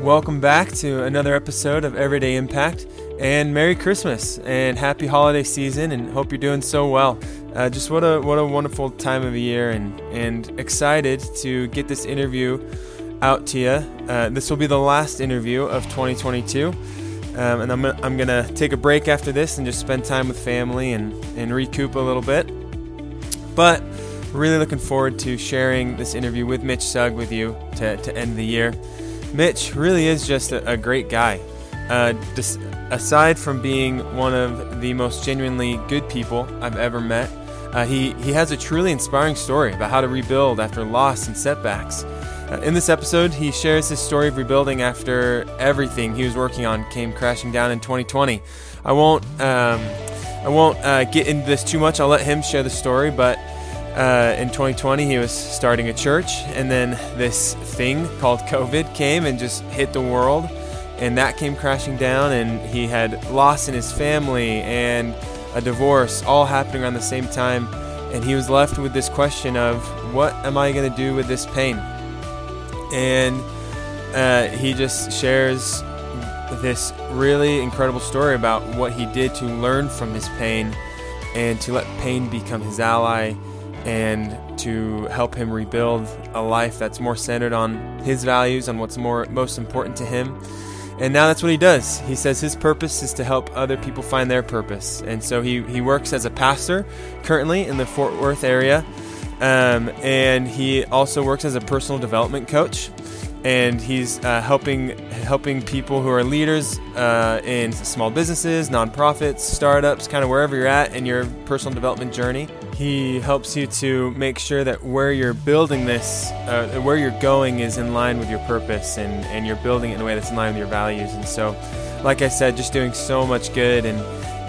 welcome back to another episode of Everyday Impact. And Merry Christmas and Happy Holiday Season, and hope you're doing so well. Uh, just what a what a wonderful time of year, and and excited to get this interview out to you. Uh, this will be the last interview of 2022, um, and I'm I'm gonna take a break after this and just spend time with family and and recoup a little bit. But really looking forward to sharing this interview with Mitch Sugg with you to, to end the year. Mitch really is just a, a great guy. Uh, dis- aside from being one of the most genuinely good people I've ever met, uh, he, he has a truly inspiring story about how to rebuild after loss and setbacks. Uh, in this episode, he shares his story of rebuilding after everything he was working on came crashing down in 2020. I won't um, I won't uh, get into this too much. I'll let him share the story, but uh, in 2020, he was starting a church, and then this thing called COVID came and just hit the world, and that came crashing down, and he had loss in his family and a divorce all happening around the same time, and he was left with this question of what am I going to do with this pain? And uh, he just shares this really incredible story about what he did to learn from his pain and to let pain become his ally and to help him rebuild a life that's more centered on his values, on what's more most important to him. And now that's what he does. He says his purpose is to help other people find their purpose. And so he, he works as a pastor currently in the Fort Worth area. Um, and he also works as a personal development coach and he's uh, helping helping people who are leaders uh, in small businesses, nonprofits, startups, kind of wherever you're at in your personal development journey. He helps you to make sure that where you're building this, uh, where you're going, is in line with your purpose, and and you're building it in a way that's in line with your values. And so, like I said, just doing so much good and.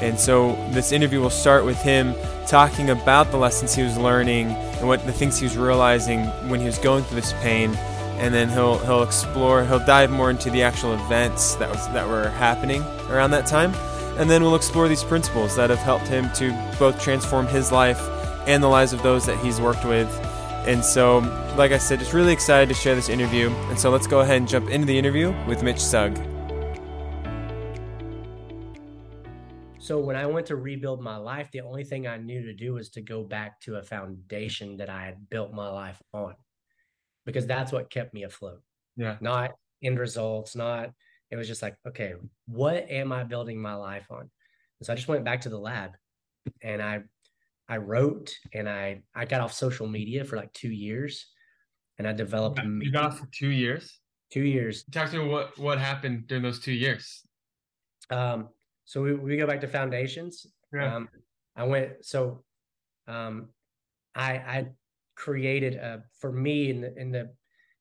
And so this interview will start with him talking about the lessons he was learning and what the things he was realizing when he was going through this pain and then he'll he'll explore he'll dive more into the actual events that was that were happening around that time and then we'll explore these principles that have helped him to both transform his life and the lives of those that he's worked with and so like i said just really excited to share this interview and so let's go ahead and jump into the interview with mitch sugg so when i went to rebuild my life the only thing i knew to do was to go back to a foundation that i had built my life on because that's what kept me afloat. Yeah. Not end results, not it was just like, okay, what am I building my life on? And so I just went back to the lab and I I wrote and I I got off social media for like 2 years and I developed You got off for 2 years? 2 years. Talk to me what what happened during those 2 years. Um so we, we go back to foundations. Yeah. Um I went so um I I created a for me in the in the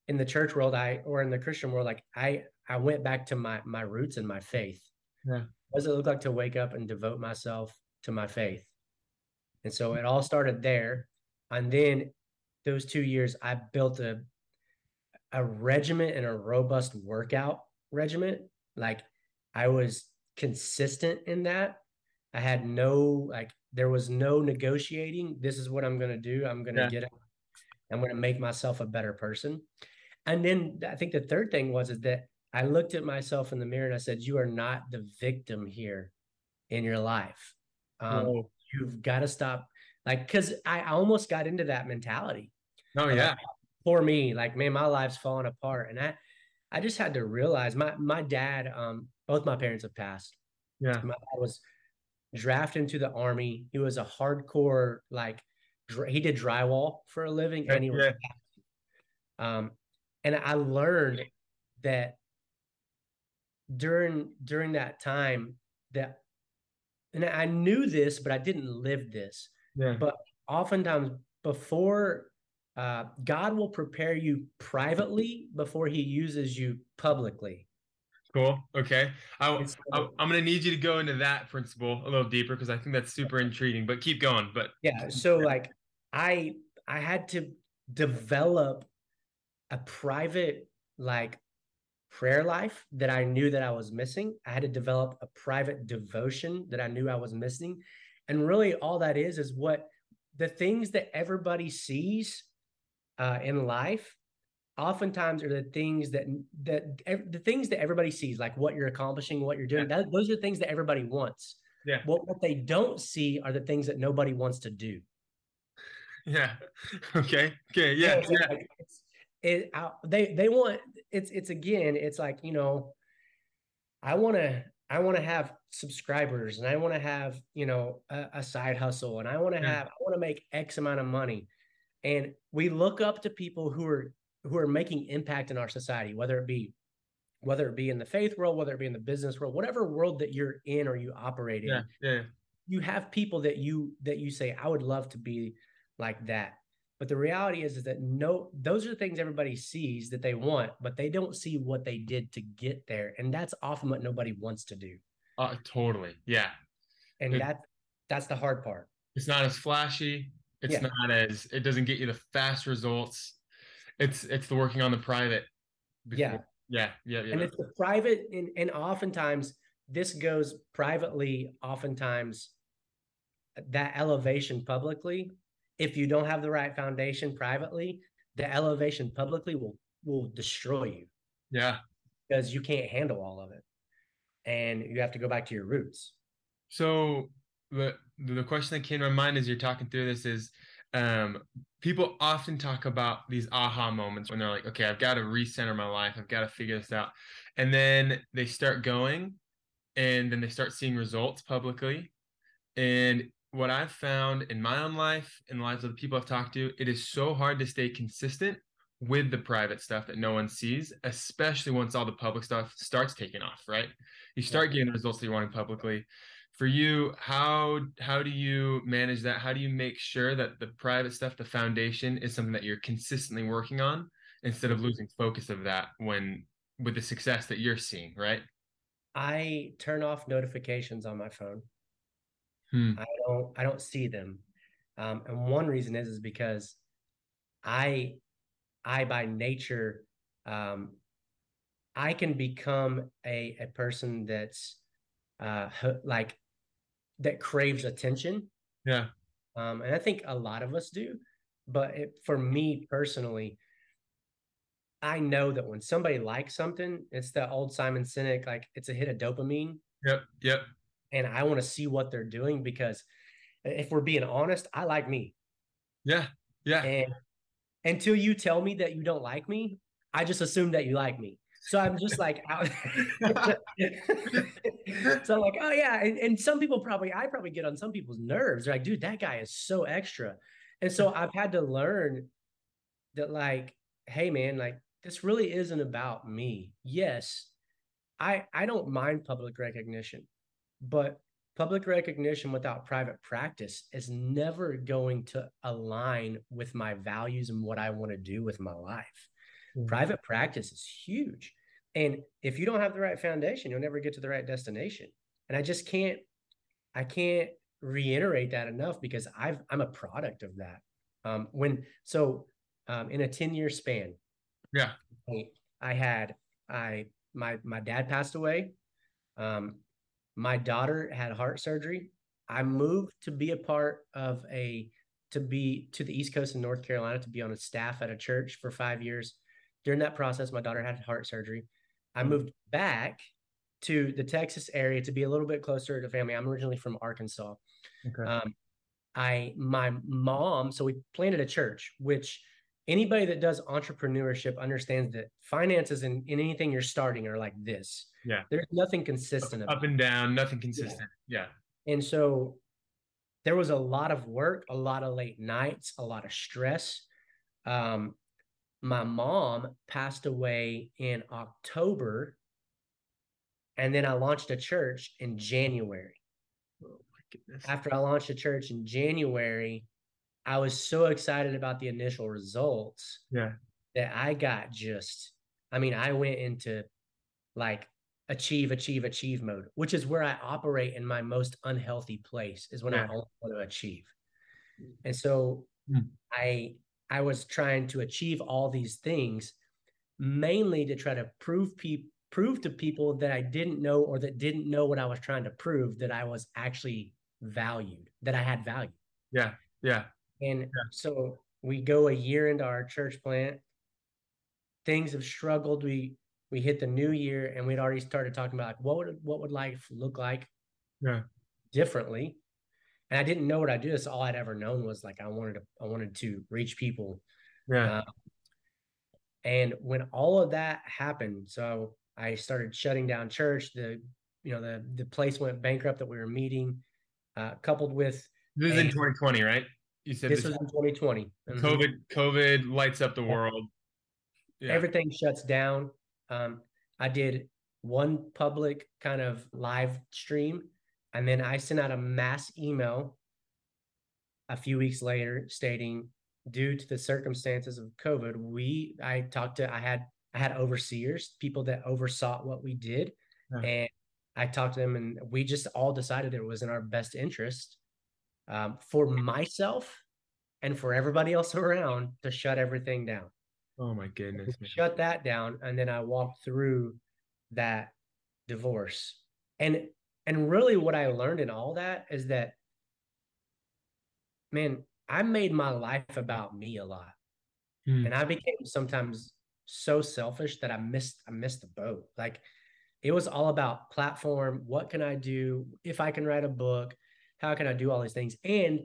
in the church world i or in the christian world like i i went back to my my roots and my faith yeah what does it look like to wake up and devote myself to my faith and so it all started there. And then those two years i built a a regiment and a robust workout regiment. Like i was consistent in that. I had no like there was no negotiating. This is what i'm going to do. I'm going to yeah. get I'm going to make myself a better person. And then I think the third thing was is that I looked at myself in the mirror and I said, "You are not the victim here in your life. Um, you've got to stop." Like, because I almost got into that mentality. Oh yeah. Like, for me, like, man, my life's falling apart, and I, I just had to realize my my dad, um, both my parents have passed. Yeah. My dad was drafted into the army. He was a hardcore like he did drywall for a living and he was yeah. um and i learned that during during that time that and i knew this but i didn't live this yeah. but oftentimes before uh, god will prepare you privately before he uses you publicly Cool. Okay. I, am going to need you to go into that principle a little deeper because I think that's super intriguing. But keep going. But yeah. So like I I had to develop a private like prayer life that I knew that I was missing. I had to develop a private devotion that I knew I was missing. And really all that is is what the things that everybody sees uh, in life oftentimes are the things that that the things that everybody sees, like what you're accomplishing, what you're doing. Yeah. That, those are things that everybody wants. Yeah. What what they don't see are the things that nobody wants to do. Yeah. Okay. Okay. Yeah. yeah. It, I, they they want it's it's again it's like you know I want to I want to have subscribers and I want to have you know a, a, side hustle and I want to have I want to make X amount of money. And we look up to people who are who are making impact in our society whether it be whether it be in the faith world whether it be in the business world whatever world that you're in or you operate in. Yeah, yeah. you have people that you that you say I would love to be like that but the reality is, is that no, those are the things everybody sees that they want, but they don't see what they did to get there. And that's often what nobody wants to do. Uh, totally. Yeah. And it, that that's the hard part. It's not as flashy. It's yeah. not as it doesn't get you the fast results. It's it's the working on the private. Before. Yeah. Yeah. Yeah. Yeah. And it's the private and, and oftentimes this goes privately, oftentimes that elevation publicly if you don't have the right foundation privately, the elevation publicly will will destroy you. Yeah. Because you can't handle all of it. And you have to go back to your roots. So the the question that came to my mind as you're talking through this is um, people often talk about these aha moments when they're like, okay, I've got to recenter my life, I've got to figure this out. And then they start going and then they start seeing results publicly. And what I've found in my own life, in the lives of the people I've talked to, it is so hard to stay consistent with the private stuff that no one sees, especially once all the public stuff starts taking off, right? You start getting the results that you're wanting publicly. For you, how how do you manage that? How do you make sure that the private stuff, the foundation, is something that you're consistently working on instead of losing focus of that when with the success that you're seeing, right? I turn off notifications on my phone. Hmm. I don't I don't see them. Um, and one reason is is because I I by nature um, I can become a a person that's uh, like that craves attention. Yeah. Um, and I think a lot of us do. But it, for me personally, I know that when somebody likes something, it's the old Simon Sinek, like it's a hit of dopamine. Yep. Yep and I want to see what they're doing because if we're being honest, I like me. Yeah. Yeah. And until you tell me that you don't like me, I just assume that you like me. So I'm just like out. so I'm like, oh yeah. And, and some people probably, I probably get on some people's nerves. They're like, dude, that guy is so extra. And so I've had to learn that, like, hey man, like this really isn't about me. Yes, I I don't mind public recognition. But public recognition without private practice is never going to align with my values and what I want to do with my life. Mm-hmm. Private practice is huge. And if you don't have the right foundation, you'll never get to the right destination. And I just can't, I can't reiterate that enough because I've, I'm a product of that. Um, when, so um, in a 10 year span, yeah, I, I had, I, my, my dad passed away. Um, my daughter had heart surgery. I moved to be a part of a to be to the East Coast in North Carolina to be on a staff at a church for five years. During that process, my daughter had heart surgery. I moved back to the Texas area to be a little bit closer to family. I'm originally from Arkansas. Okay. Um, I my mom, so we planted a church, which anybody that does entrepreneurship understands that finances and in, in anything you're starting are like this. Yeah. There's nothing consistent. Up and down, nothing consistent. Yeah. yeah. And so there was a lot of work, a lot of late nights, a lot of stress. Um, my mom passed away in October, and then I launched a church in January. Oh my goodness. After I launched a church in January, I was so excited about the initial results. Yeah. That I got just, I mean, I went into like achieve, achieve, achieve mode, which is where I operate in my most unhealthy place, is when yeah. I only want to achieve. And so mm. I I was trying to achieve all these things mainly to try to prove people prove to people that I didn't know or that didn't know what I was trying to prove that I was actually valued, that I had value. Yeah. Yeah. And so we go a year into our church plant. Things have struggled. We we hit the new year and we'd already started talking about like what would what would life look like yeah. differently? And i didn't know what I'd do. This all i'd ever known was like i wanted to i wanted to reach people. Yeah. Uh, and when all of that happened so i started shutting down church. The you know the the place went bankrupt that we were meeting uh, coupled with this is in 2020 right you said this, this was in 2020 covid covid lights up the world. Yeah. everything shuts down. Um, I did one public kind of live stream, and then I sent out a mass email a few weeks later stating, due to the circumstances of COVID, we I talked to I had I had overseers, people that oversaw what we did, yeah. and I talked to them, and we just all decided it was in our best interest um, for myself and for everybody else around to shut everything down. Oh my goodness. Man. Shut that down. And then I walked through that divorce. And and really what I learned in all that is that man, I made my life about me a lot. Hmm. And I became sometimes so selfish that I missed I missed the boat. Like it was all about platform. What can I do? If I can write a book, how can I do all these things? And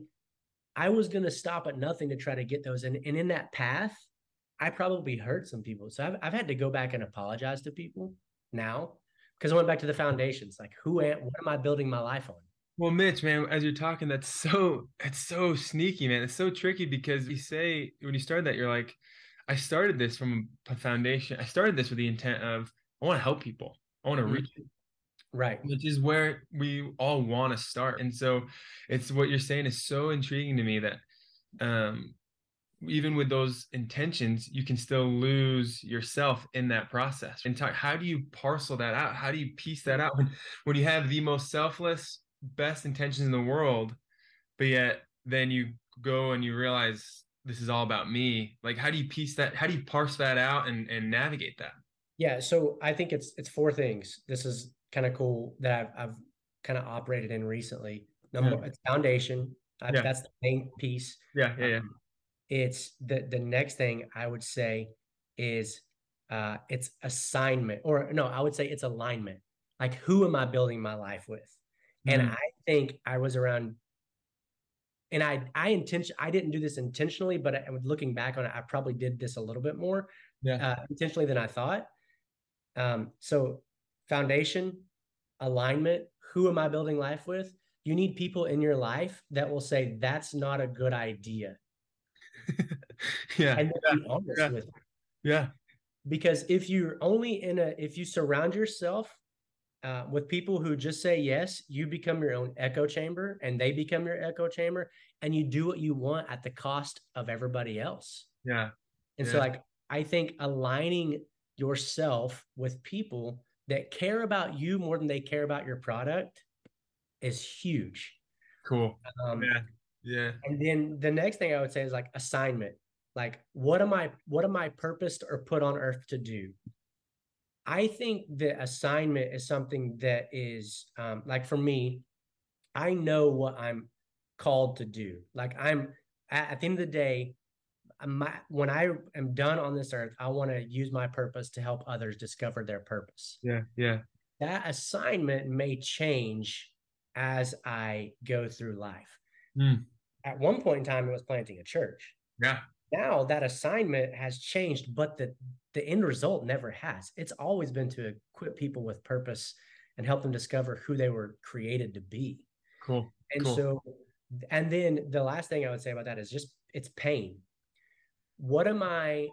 I was gonna stop at nothing to try to get those. And, and in that path, I probably hurt some people. So I've, I've had to go back and apologize to people now because I went back to the foundations. Like, who am, what am I building my life on? Well, Mitch, man, as you're talking, that's so, it's so sneaky, man. It's so tricky because you say, when you started that, you're like, I started this from a foundation. I started this with the intent of, I want to help people. I want to mm-hmm. reach Right. Which is where we all want to start. And so it's what you're saying is so intriguing to me that um even with those intentions, you can still lose yourself in that process. And talk, how do you parcel that out? How do you piece that out when, when you have the most selfless, best intentions in the world, but yet then you go and you realize this is all about me. Like, how do you piece that? How do you parse that out and, and navigate that? Yeah. So I think it's, it's four things. This is kind of cool that I've, I've kind of operated in recently. Number yeah. it's foundation. I, yeah. That's the main piece. Yeah. Yeah. Yeah. Um, it's the the next thing I would say is uh it's assignment or no, I would say it's alignment. Like who am I building my life with? Mm-hmm. And I think I was around and I I intention I didn't do this intentionally, but I, looking back on it, I probably did this a little bit more yeah. uh, intentionally than I thought. Um, so foundation, alignment, who am I building life with? You need people in your life that will say that's not a good idea. yeah. And be honest yeah. with Yeah. Because if you're only in a, if you surround yourself uh, with people who just say yes, you become your own echo chamber and they become your echo chamber and you do what you want at the cost of everybody else. Yeah. And yeah. so, like, I think aligning yourself with people that care about you more than they care about your product is huge. Cool. Um, yeah. Yeah. And then the next thing I would say is like assignment. Like what am I what am I purposed or put on earth to do? I think the assignment is something that is um, like for me, I know what I'm called to do. Like I'm at, at the end of the day, my, when I am done on this earth, I want to use my purpose to help others discover their purpose. Yeah, yeah. That assignment may change as I go through life. Mm at one point in time it was planting a church yeah now that assignment has changed but the the end result never has it's always been to equip people with purpose and help them discover who they were created to be cool and cool. so and then the last thing i would say about that is just it's pain what am i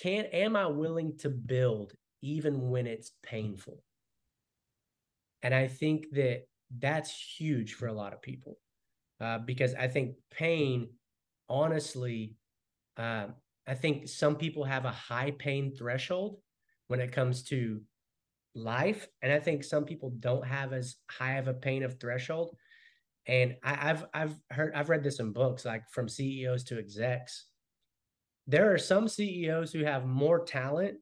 can am i willing to build even when it's painful and i think that that's huge for a lot of people uh, because I think pain, honestly, uh, I think some people have a high pain threshold when it comes to life, and I think some people don't have as high of a pain of threshold. And I, have I've heard I've read this in books, like from CEOs to execs. There are some CEOs who have more talent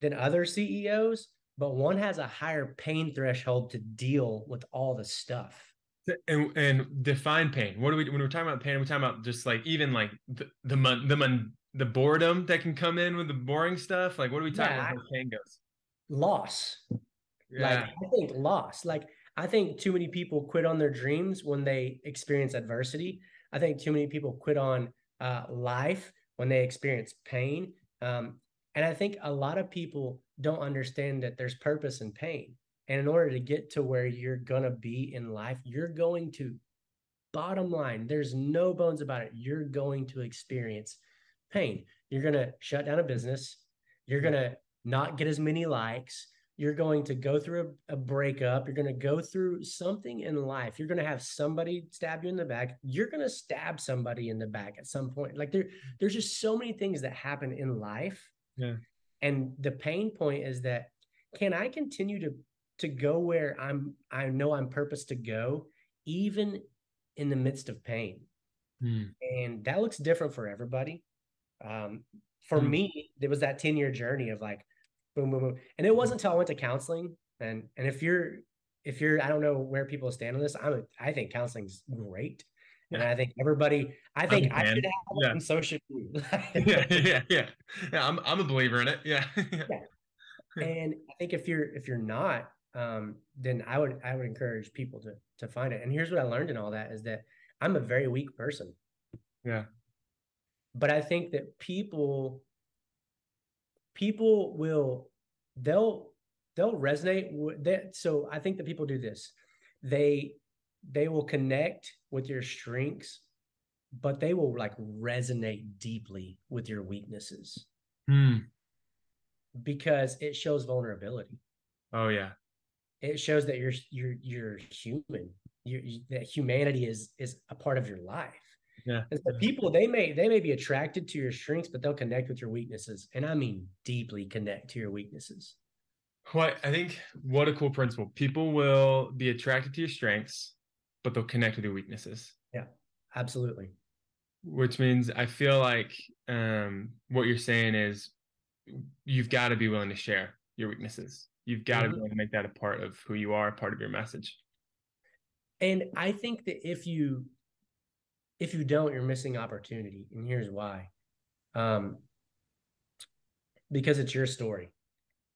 than other CEOs, but one has a higher pain threshold to deal with all the stuff and, and define pain. What do we when we're talking about pain? We're talking about just like even like the the, the the boredom that can come in with the boring stuff? Like, what are we talking yeah, about? Pain goes loss. Yeah. Like I think loss. Like I think too many people quit on their dreams when they experience adversity. I think too many people quit on uh, life when they experience pain. Um, and I think a lot of people don't understand that there's purpose in pain. And in order to get to where you're going to be in life, you're going to, bottom line, there's no bones about it. You're going to experience pain. You're going to shut down a business. You're going to not get as many likes. You're going to go through a, a breakup. You're going to go through something in life. You're going to have somebody stab you in the back. You're going to stab somebody in the back at some point. Like there, there's just so many things that happen in life. Yeah. And the pain point is that can I continue to to go where I'm I know I'm purpose to go, even in the midst of pain. Mm. And that looks different for everybody. Um, for mm. me, there was that 10 year journey of like boom, boom, boom. And it wasn't until I went to counseling. And and if you're if you're I don't know where people stand on this, I'm a, I think counseling's great. And I think everybody, I think I should have yeah. on social media. yeah, yeah, yeah. Yeah, I'm I'm a believer in it. Yeah. yeah. And I think if you're if you're not, um, then I would I would encourage people to to find it. And here's what I learned in all that is that I'm a very weak person. Yeah. But I think that people people will they'll they'll resonate with that. So I think that people do this. They they will connect with your strengths, but they will like resonate deeply with your weaknesses. Hmm. Because it shows vulnerability. Oh yeah it shows that you're you're you're human you, you, that humanity is is a part of your life yeah and so people they may they may be attracted to your strengths but they'll connect with your weaknesses and i mean deeply connect to your weaknesses. What i think what a cool principle people will be attracted to your strengths but they'll connect with your weaknesses. Yeah absolutely. Which means i feel like um what you're saying is you've got to be willing to share your weaknesses. You've got to mm-hmm. be able to make that a part of who you are, part of your message. And I think that if you if you don't, you're missing opportunity. And here's why. Um, because it's your story.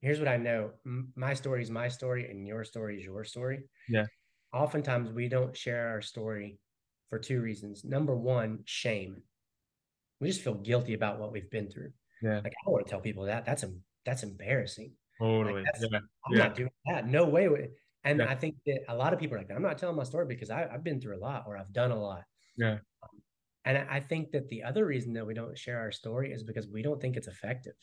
Here's what I know. My story is my story and your story is your story. Yeah. Oftentimes we don't share our story for two reasons. Number one, shame. We just feel guilty about what we've been through. Yeah. Like I don't want to tell people that. That's that's embarrassing. Totally. Like yeah. I'm yeah. not doing that. No way. And yeah. I think that a lot of people are like, I'm not telling my story because I, have been through a lot or I've done a lot. Yeah. Um, and I think that the other reason that we don't share our story is because we don't think it's effective.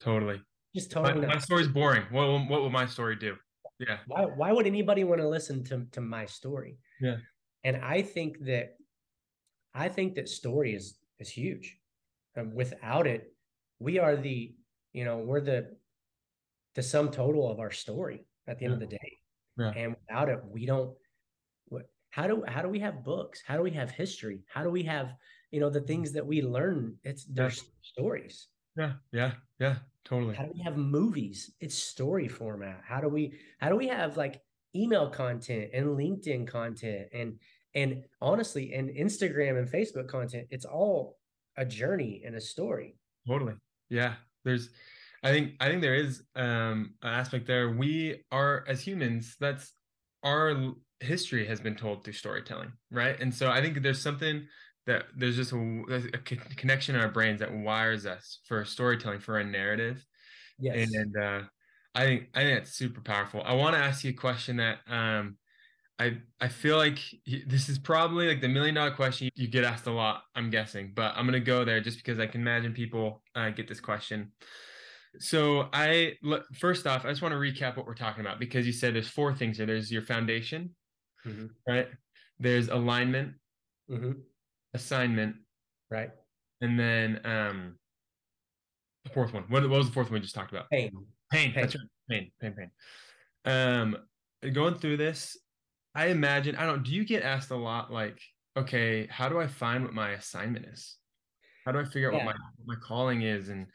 Totally. Just totally. My, my story's boring. What, what will my story do? Yeah. Why, why would anybody want to listen to, to my story? Yeah. And I think that, I think that story is, is huge. And without it, we are the, you know, we're the the sum total of our story at the end yeah. of the day. Yeah. And without it, we don't. How do how do we have books? How do we have history? How do we have you know the things that we learn? It's there's yeah. stories. Yeah, yeah, yeah, totally. How do we have movies? It's story format. How do we how do we have like email content and LinkedIn content and and honestly and Instagram and Facebook content? It's all a journey and a story. Totally. Yeah. There's I think I think there is um, an aspect there. We are as humans. That's our history has been told through storytelling, right? And so I think there's something that there's just a, a connection in our brains that wires us for storytelling, for a narrative. Yes. And uh, I think I think that's super powerful. I want to ask you a question that um, I I feel like this is probably like the million dollar question you get asked a lot. I'm guessing, but I'm gonna go there just because I can imagine people uh, get this question. So I first off, I just want to recap what we're talking about because you said there's four things here. There's your foundation, mm-hmm. right? There's alignment, mm-hmm. assignment, right, and then um, the fourth one. What, what was the fourth one we just talked about? Pain. Pain. pain. That's right. Pain. Pain. Pain. Um, going through this, I imagine I don't. Do you get asked a lot like, okay, how do I find what my assignment is? How do I figure out yeah. what my what my calling is and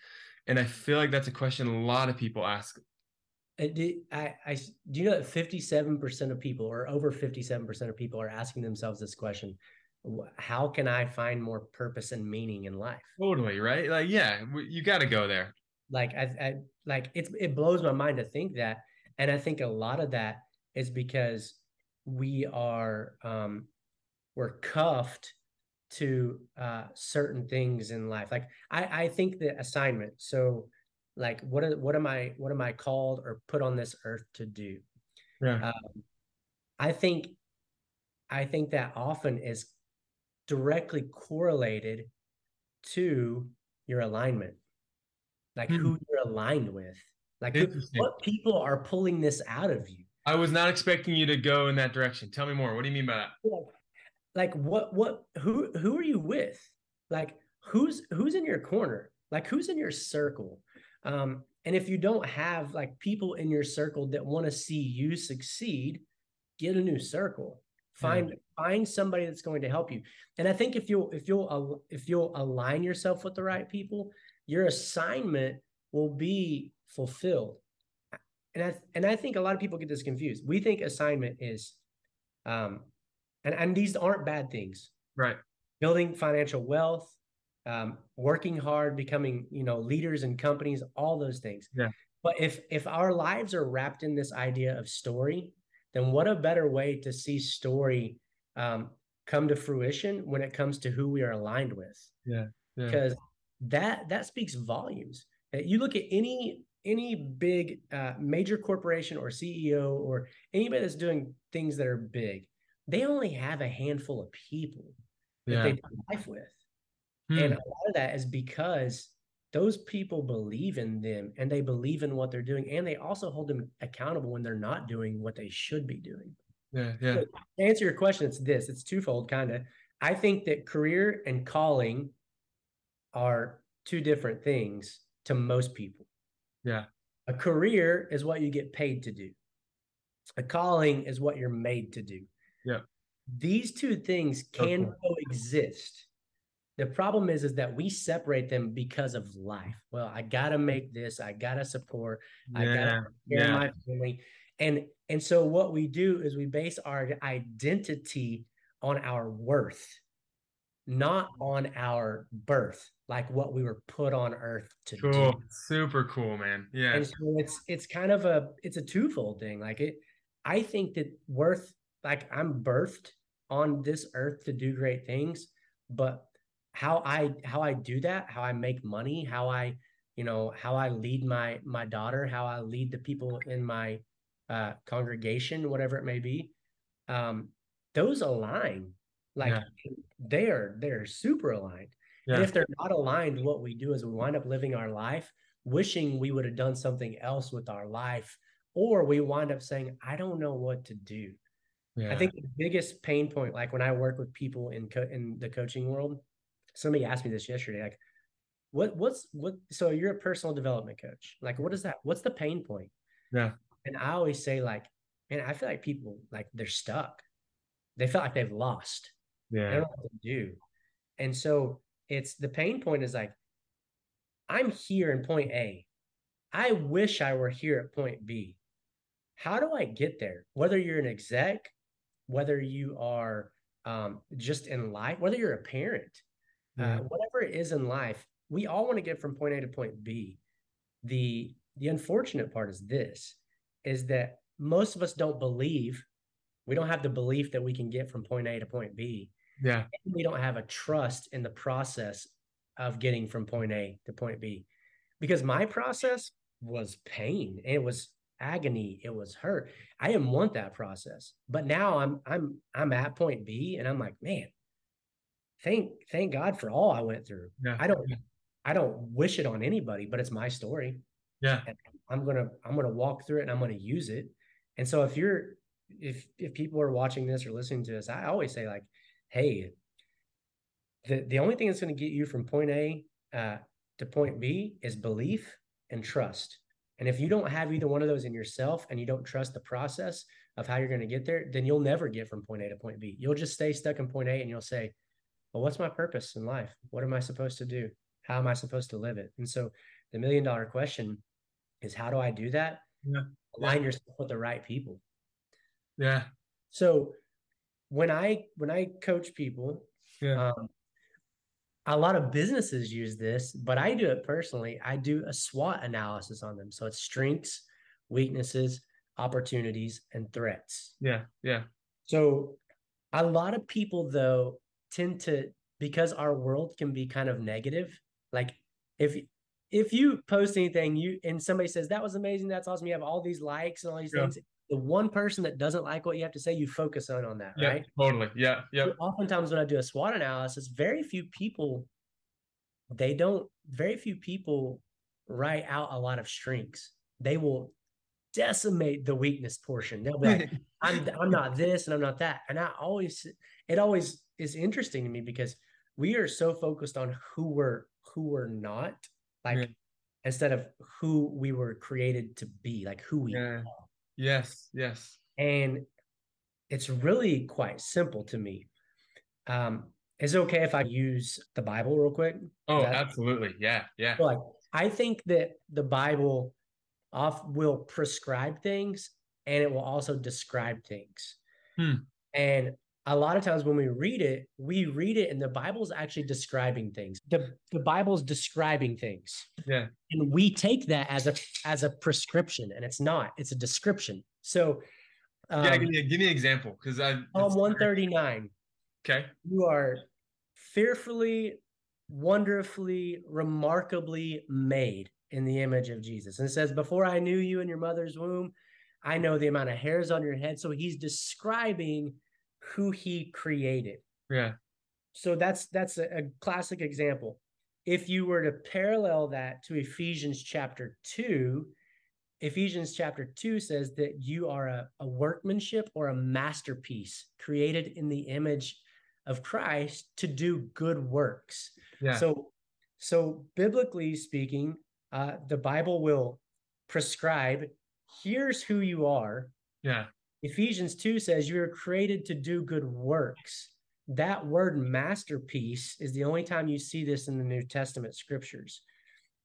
and I feel like that's a question a lot of people ask. Uh, do, I, I, do you know that 57% of people, or over 57% of people, are asking themselves this question how can I find more purpose and meaning in life? Totally, right? Like, yeah, you got to go there. Like, I, I like it's it blows my mind to think that, and I think a lot of that is because we are um we're cuffed to uh certain things in life. Like, I I think the assignment. So, like, what are what am I what am I called or put on this earth to do? Yeah. Um, I think I think that often is directly correlated to your alignment, like hmm. who you're aligned with, like who, what people are pulling this out of you. I was not expecting you to go in that direction. Tell me more. What do you mean by that? Like, what what who who are you with? Like who's who's in your corner? Like who's in your circle? Um, and if you don't have like people in your circle that want to see you succeed, get a new circle. Find yeah. find somebody that's going to help you. And I think if you'll if you'll if you'll align yourself with the right people, your assignment will be fulfilled. And I and I think a lot of people get this confused. We think assignment is um and and these aren't bad things. Right. Building financial wealth, um, working hard, becoming, you know, leaders in companies, all those things. Yeah. But if if our lives are wrapped in this idea of story, then what a better way to see story um, come to fruition when it comes to who we are aligned with yeah, yeah. because that that speaks volumes uh, you look at any any big uh, major corporation or ceo or anybody that's doing things that are big they only have a handful of people that yeah. they do life with. Hmm. and a lot of that is because those people believe in them and they believe in what they're doing and they also hold them accountable when they're not doing what they should be doing. Yeah yeah. So to answer your question it's this it's twofold kind of i think that career and calling are two different things to most people. Yeah. A career is what you get paid to do. A calling is what you're made to do yeah. These two things can okay. coexist. The problem is is that we separate them because of life. Well i gotta make this i gotta support yeah, i gotta yeah. my family. And and so what we do is we base our identity on our worth not on our birth like what we were put on earth to cool. do super cool man. Yeah. And so it's it's kind of a it's a twofold thing. Like it i think that worth like i'm birthed on this earth to do great things but how I how I do that, how I make money, how I you know how I lead my my daughter, how I lead the people in my uh, congregation, whatever it may be. Um, those align, like yeah. they are they're super aligned. Yeah. And if they're not aligned, what we do is we wind up living our life wishing we would have done something else with our life, or we wind up saying, I don't know what to do. Yeah. I think the biggest pain point, like when I work with people in co- in the coaching world, somebody asked me this yesterday like what what's what so you're a personal development coach like what is that what's the pain point? Yeah. And i always say like man i feel like people like they're stuck. They feel like they've lost. Yeah. they don't know what to do. And so it's the pain point is like i'm here in point a. I wish i were here at point b. How do i get there? Whether you're an exec whether you are um, just in life whether you're a parent uh, whatever it is in life, we all want to get from point A to point B. The the unfortunate part is this is that most of us don't believe we don't have the belief that we can get from point A to point B. Yeah. And we don't have a trust in the process of getting from point A to point B. Because my process was pain. It was agony. It was hurt. I didn't want that process. But now I'm I'm I'm at point B and I'm like, man, thank thank God for all I went through. Yeah. I don't I don't wish it on anybody, but it's my story. Yeah. And I'm gonna I'm gonna walk through it and I'm gonna use it. And so if you're if if people are watching this or listening to this, I always say like, hey, the the only thing that's gonna get you from point A uh, to point B is belief and trust. And if you don't have either one of those in yourself and you don't trust the process of how you're going to get there, then you'll never get from point A to point B. You'll just stay stuck in point A and you'll say, well, what's my purpose in life? What am I supposed to do? How am I supposed to live it? And so the million dollar question is how do I do that? Yeah. Align yeah. yourself with the right people. Yeah. So when I when I coach people Yeah. Um, a lot of businesses use this, but I do it personally. I do a SWOT analysis on them. So it's strengths, weaknesses, opportunities, and threats. Yeah. Yeah. So a lot of people though tend to because our world can be kind of negative. Like if if you post anything, you and somebody says that was amazing, that's awesome, you have all these likes and all these yeah. things. The one person that doesn't like what you have to say, you focus on on that, yeah, right? Totally. Yeah. Yeah. Oftentimes when I do a SWOT analysis, very few people they don't very few people write out a lot of strengths. They will decimate the weakness portion. They'll be like, I'm I'm not this and I'm not that. And I always it always is interesting to me because we are so focused on who we're who we're not, like yeah. instead of who we were created to be, like who we yeah. are. Yes, yes. And it's really quite simple to me. Um, is it okay if I use the Bible real quick? Oh, that, absolutely. Yeah, yeah. like I think that the Bible off will prescribe things and it will also describe things. Hmm. And a lot of times when we read it, we read it and the Bible's actually describing things. The, the Bible's describing things. Yeah. And we take that as a as a prescription and it's not, it's a description. So um, yeah, give me, give me an example because I Psalm 139. Okay. You are fearfully, wonderfully, remarkably made in the image of Jesus. And it says, Before I knew you in your mother's womb, I know the amount of hairs on your head. So he's describing who he created. Yeah. So that's that's a, a classic example. If you were to parallel that to Ephesians chapter 2, Ephesians chapter 2 says that you are a, a workmanship or a masterpiece created in the image of Christ to do good works. Yeah. So so biblically speaking, uh, the Bible will prescribe here's who you are. Yeah. Ephesians 2 says you are created to do good works. That word masterpiece is the only time you see this in the New Testament scriptures.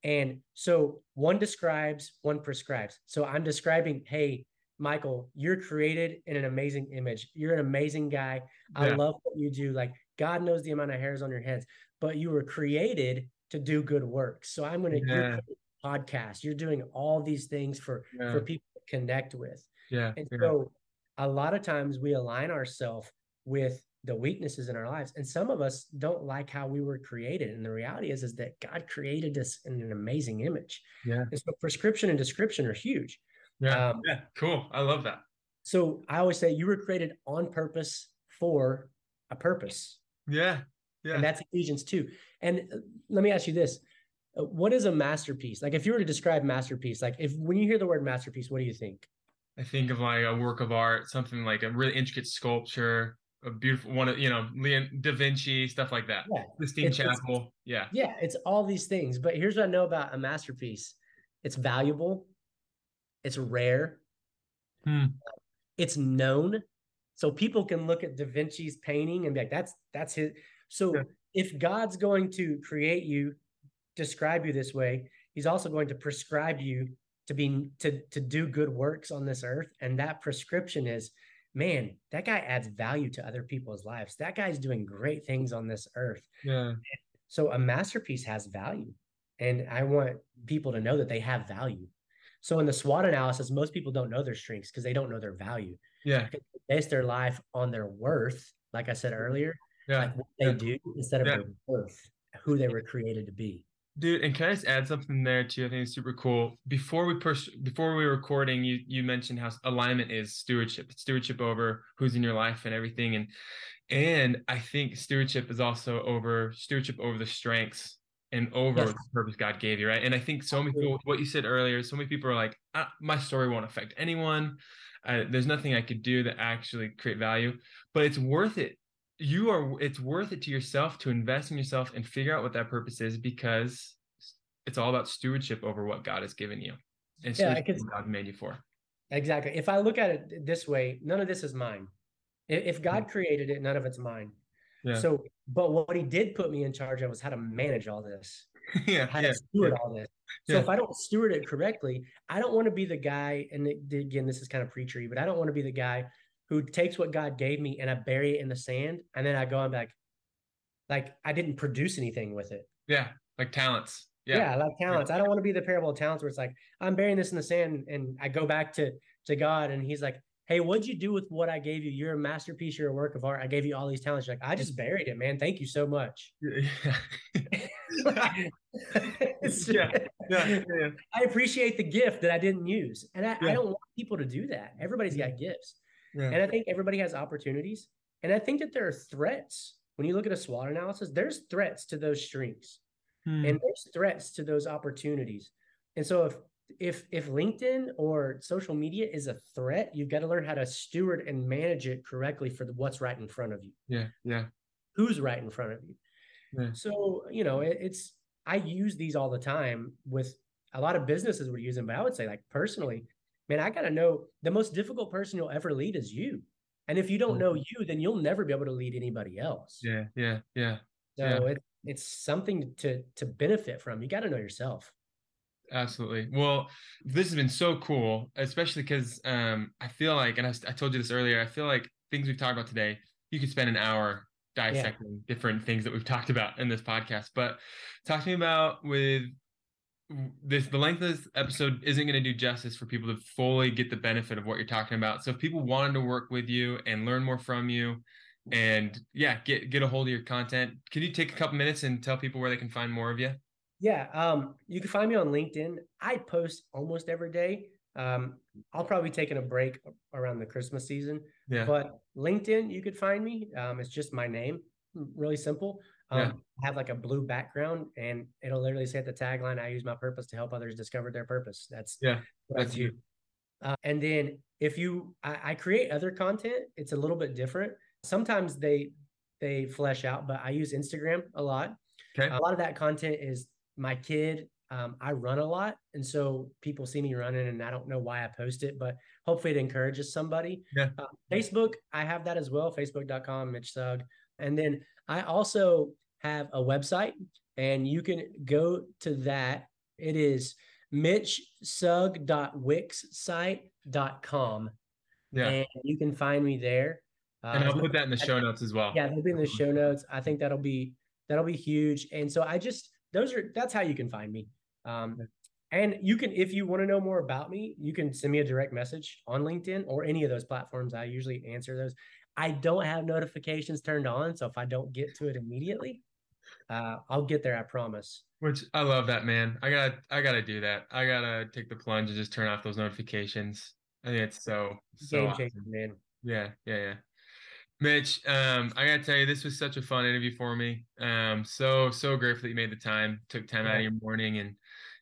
And so one describes, one prescribes. So I'm describing, hey, Michael, you're created in an amazing image. You're an amazing guy. I love what you do. Like God knows the amount of hairs on your heads, but you were created to do good works. So I'm going to yeah. podcast. You're doing all these things for yeah. for people to connect with. Yeah. And yeah. so a lot of times we align ourselves with the weaknesses in our lives and some of us don't like how we were created and the reality is is that god created us in an amazing image. Yeah. And so prescription and description are huge. Yeah. Um, yeah cool. I love that. so i always say you were created on purpose for a purpose. Yeah yeah. And that's ephesians 2 and uh, let me ask you this. Uh, what is a masterpiece? Like if you were to describe masterpiece like if when you hear the word masterpiece what do you think i think of like a work of art something like a really intricate sculpture a beautiful one of you know Leon da Vinci stuff like that. Yeah, Sistine Chapel. Yeah, yeah, it's all these things. But here's what I know about a masterpiece: it's valuable, it's rare, hmm. it's known, so people can look at Da Vinci's painting and be like, "That's that's his." So yeah. if God's going to create you, describe you this way, He's also going to prescribe you to be to to do good works on this earth, and that prescription is, man, that guy adds value to other people's lives. That guy's doing great things on this earth. Yeah. So a masterpiece has value, and I want people to know that they have value. So in the SWOT analysis, most people don't know their strengths because they don't know their value. Yeah. They base their life on their worth, like I said earlier yeah. like what they yeah. do instead of yeah. their worth, who they were created to be. Dude, and can I just add something there too? I think it's super cool. Before we push, before we were recording, you you mentioned how alignment is stewardship, stewardship over who's in your life and everything, and and I think stewardship is also over stewardship over the strengths and over yes. the purpose God gave you, right? And I think so many people, what you said earlier, so many people are like, ah, my story won't affect anyone. Uh, there's nothing I could do that actually create value, but it's worth it you are it's worth it to yourself to invest in yourself and figure out what that purpose is because it's all about stewardship over what God has given you and yeah, God made you for. Exactly. If I look at it this way, none of this is mine. If hmm. God created it, none of it's mine. Yeah. So, but what he did put me in charge of was how to manage all this. yeah. How yeah, to steward yeah. all this. So yeah. if I don't steward it correctly, I don't want to be the guy. And again, this is kind of preachery, but I don't want to be the guy who takes what God gave me and I bury it in the sand, and then I go and like, like I didn't produce anything with it. Yeah, like talents. Yeah, yeah like talents. I don't want to be the parable of talents where it's like I'm burying this in the sand and I go back to to God and He's like, Hey, what'd you do with what I gave you? You're a masterpiece. You're a work of art. I gave you all these talents. You're like, I just buried it, man. Thank you so much. Yeah. yeah. yeah. yeah. I appreciate the gift that I didn't use. And I, yeah. I don't want people to do that. Everybody's got mm-hmm. gifts. Yeah. And I think everybody has opportunities. And I think that there are threats. When you look at a SWOT analysis, there's threats to those strengths hmm. and there's threats to those opportunities. And so if if if LinkedIn or social media is a threat, you've got to learn how to steward and manage it correctly for the, what's right in front of you. Yeah, yeah. Who's right in front of you? Yeah. So you know, it, it's I use these all the time with a lot of businesses we're using, but I would say like personally, man, I got to know the most difficult person you'll ever lead is you. And if you don't know mm-hmm. you, then you'll never be able to lead anybody else. Yeah, yeah, yeah. So yeah. It, it's something to to benefit from. You got to know yourself. Absolutely. Well, this has been so cool, especially because um, I feel like, and I, I, told you this earlier, I feel like things we've talked about today, you could spend an hour dissecting yeah. different things that we've talked about in this podcast. But talk to me about with this the length of this episode isn't going to do justice for people to fully get the benefit of what you're talking about. So if people wanted to work with you and learn more from you and yeah, get get a hold of your content, can you take a couple minutes and tell people where they can find more of you? Yeah, um, you can find me on LinkedIn. I post almost every day. Um, I'll probably taking a break around the Christmas season. Yeah. But LinkedIn, you could find me. Um, it's just my name, really simple. Um, yeah. I have like a blue background, and it'll literally say at the tagline, "I use my purpose to help others discover their purpose." That's yeah, that's you. Uh, and then if you, I, I create other content. It's a little bit different. Sometimes they they flesh out, but I use Instagram a lot. Okay. A lot of that content is my kid um, I run a lot, and so people see me running, and I don't know why I post it, but hopefully it encourages somebody. Yeah. Uh, Facebook, I have that as well. Facebook.com, Mitch Sugg, and then I also have a website, and you can go to that. It is mitchsugg.wixsite.com. Yeah. And you can find me there. Uh, and I'll put that in the show notes as well. Yeah, it'll be in the show notes. I think that'll be that'll be huge. And so I just those are that's how you can find me. Um, and you can, if you want to know more about me, you can send me a direct message on LinkedIn or any of those platforms. I usually answer those. I don't have notifications turned on, so if I don't get to it immediately, uh, I'll get there. I promise. Which I love that man. I gotta, I gotta do that. I gotta take the plunge and just turn off those notifications. I think it's so, so game changer, awesome. man. Yeah, yeah, yeah. Mitch, um, I gotta tell you, this was such a fun interview for me. Um, so so grateful that you made the time, took time yeah. out of your morning, and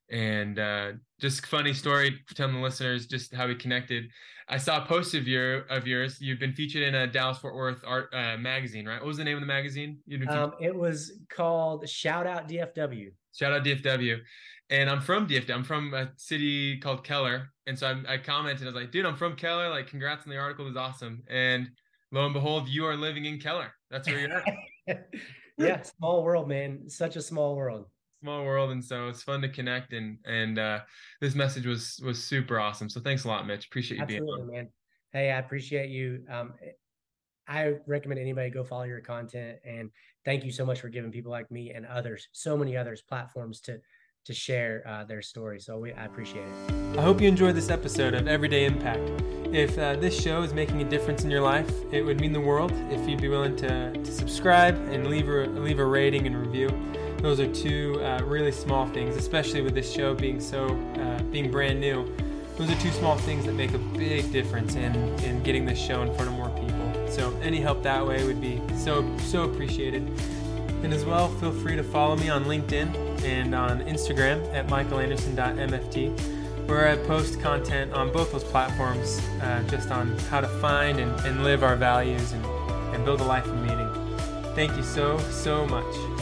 and uh, just funny story telling the listeners just how we connected. I saw a post of your of yours. You've been featured in a Dallas Fort Worth art uh, magazine, right? What was the name of the magazine? Um, it was called Shout Out DFW. Shout Out DFW, and I'm from DFW. I'm from a city called Keller, and so I, I commented. I was like, "Dude, I'm from Keller. Like, congrats on the article. It was awesome." And lo and behold, you are living in Keller. That's where you're at. yeah, small world, man. Such a small world. Small world, and so it's fun to connect. And and uh, this message was was super awesome. So thanks a lot, Mitch. Appreciate you Absolutely, being on. man. Hey, I appreciate you. Um, I recommend anybody go follow your content, and thank you so much for giving people like me and others, so many others, platforms to to share uh, their story. So we, I appreciate it. I hope you enjoyed this episode of Everyday Impact. If uh, this show is making a difference in your life, it would mean the world if you'd be willing to, to subscribe and leave a, leave a rating and review. Those are two uh, really small things, especially with this show being so uh, being brand new. Those are two small things that make a big difference in, in getting this show in front of more people. So any help that way would be so so appreciated. And as well, feel free to follow me on LinkedIn and on Instagram at michaelanderson.mft, where I post content on both those platforms uh, just on how to find and, and live our values and, and build a life of meaning. Thank you so, so much.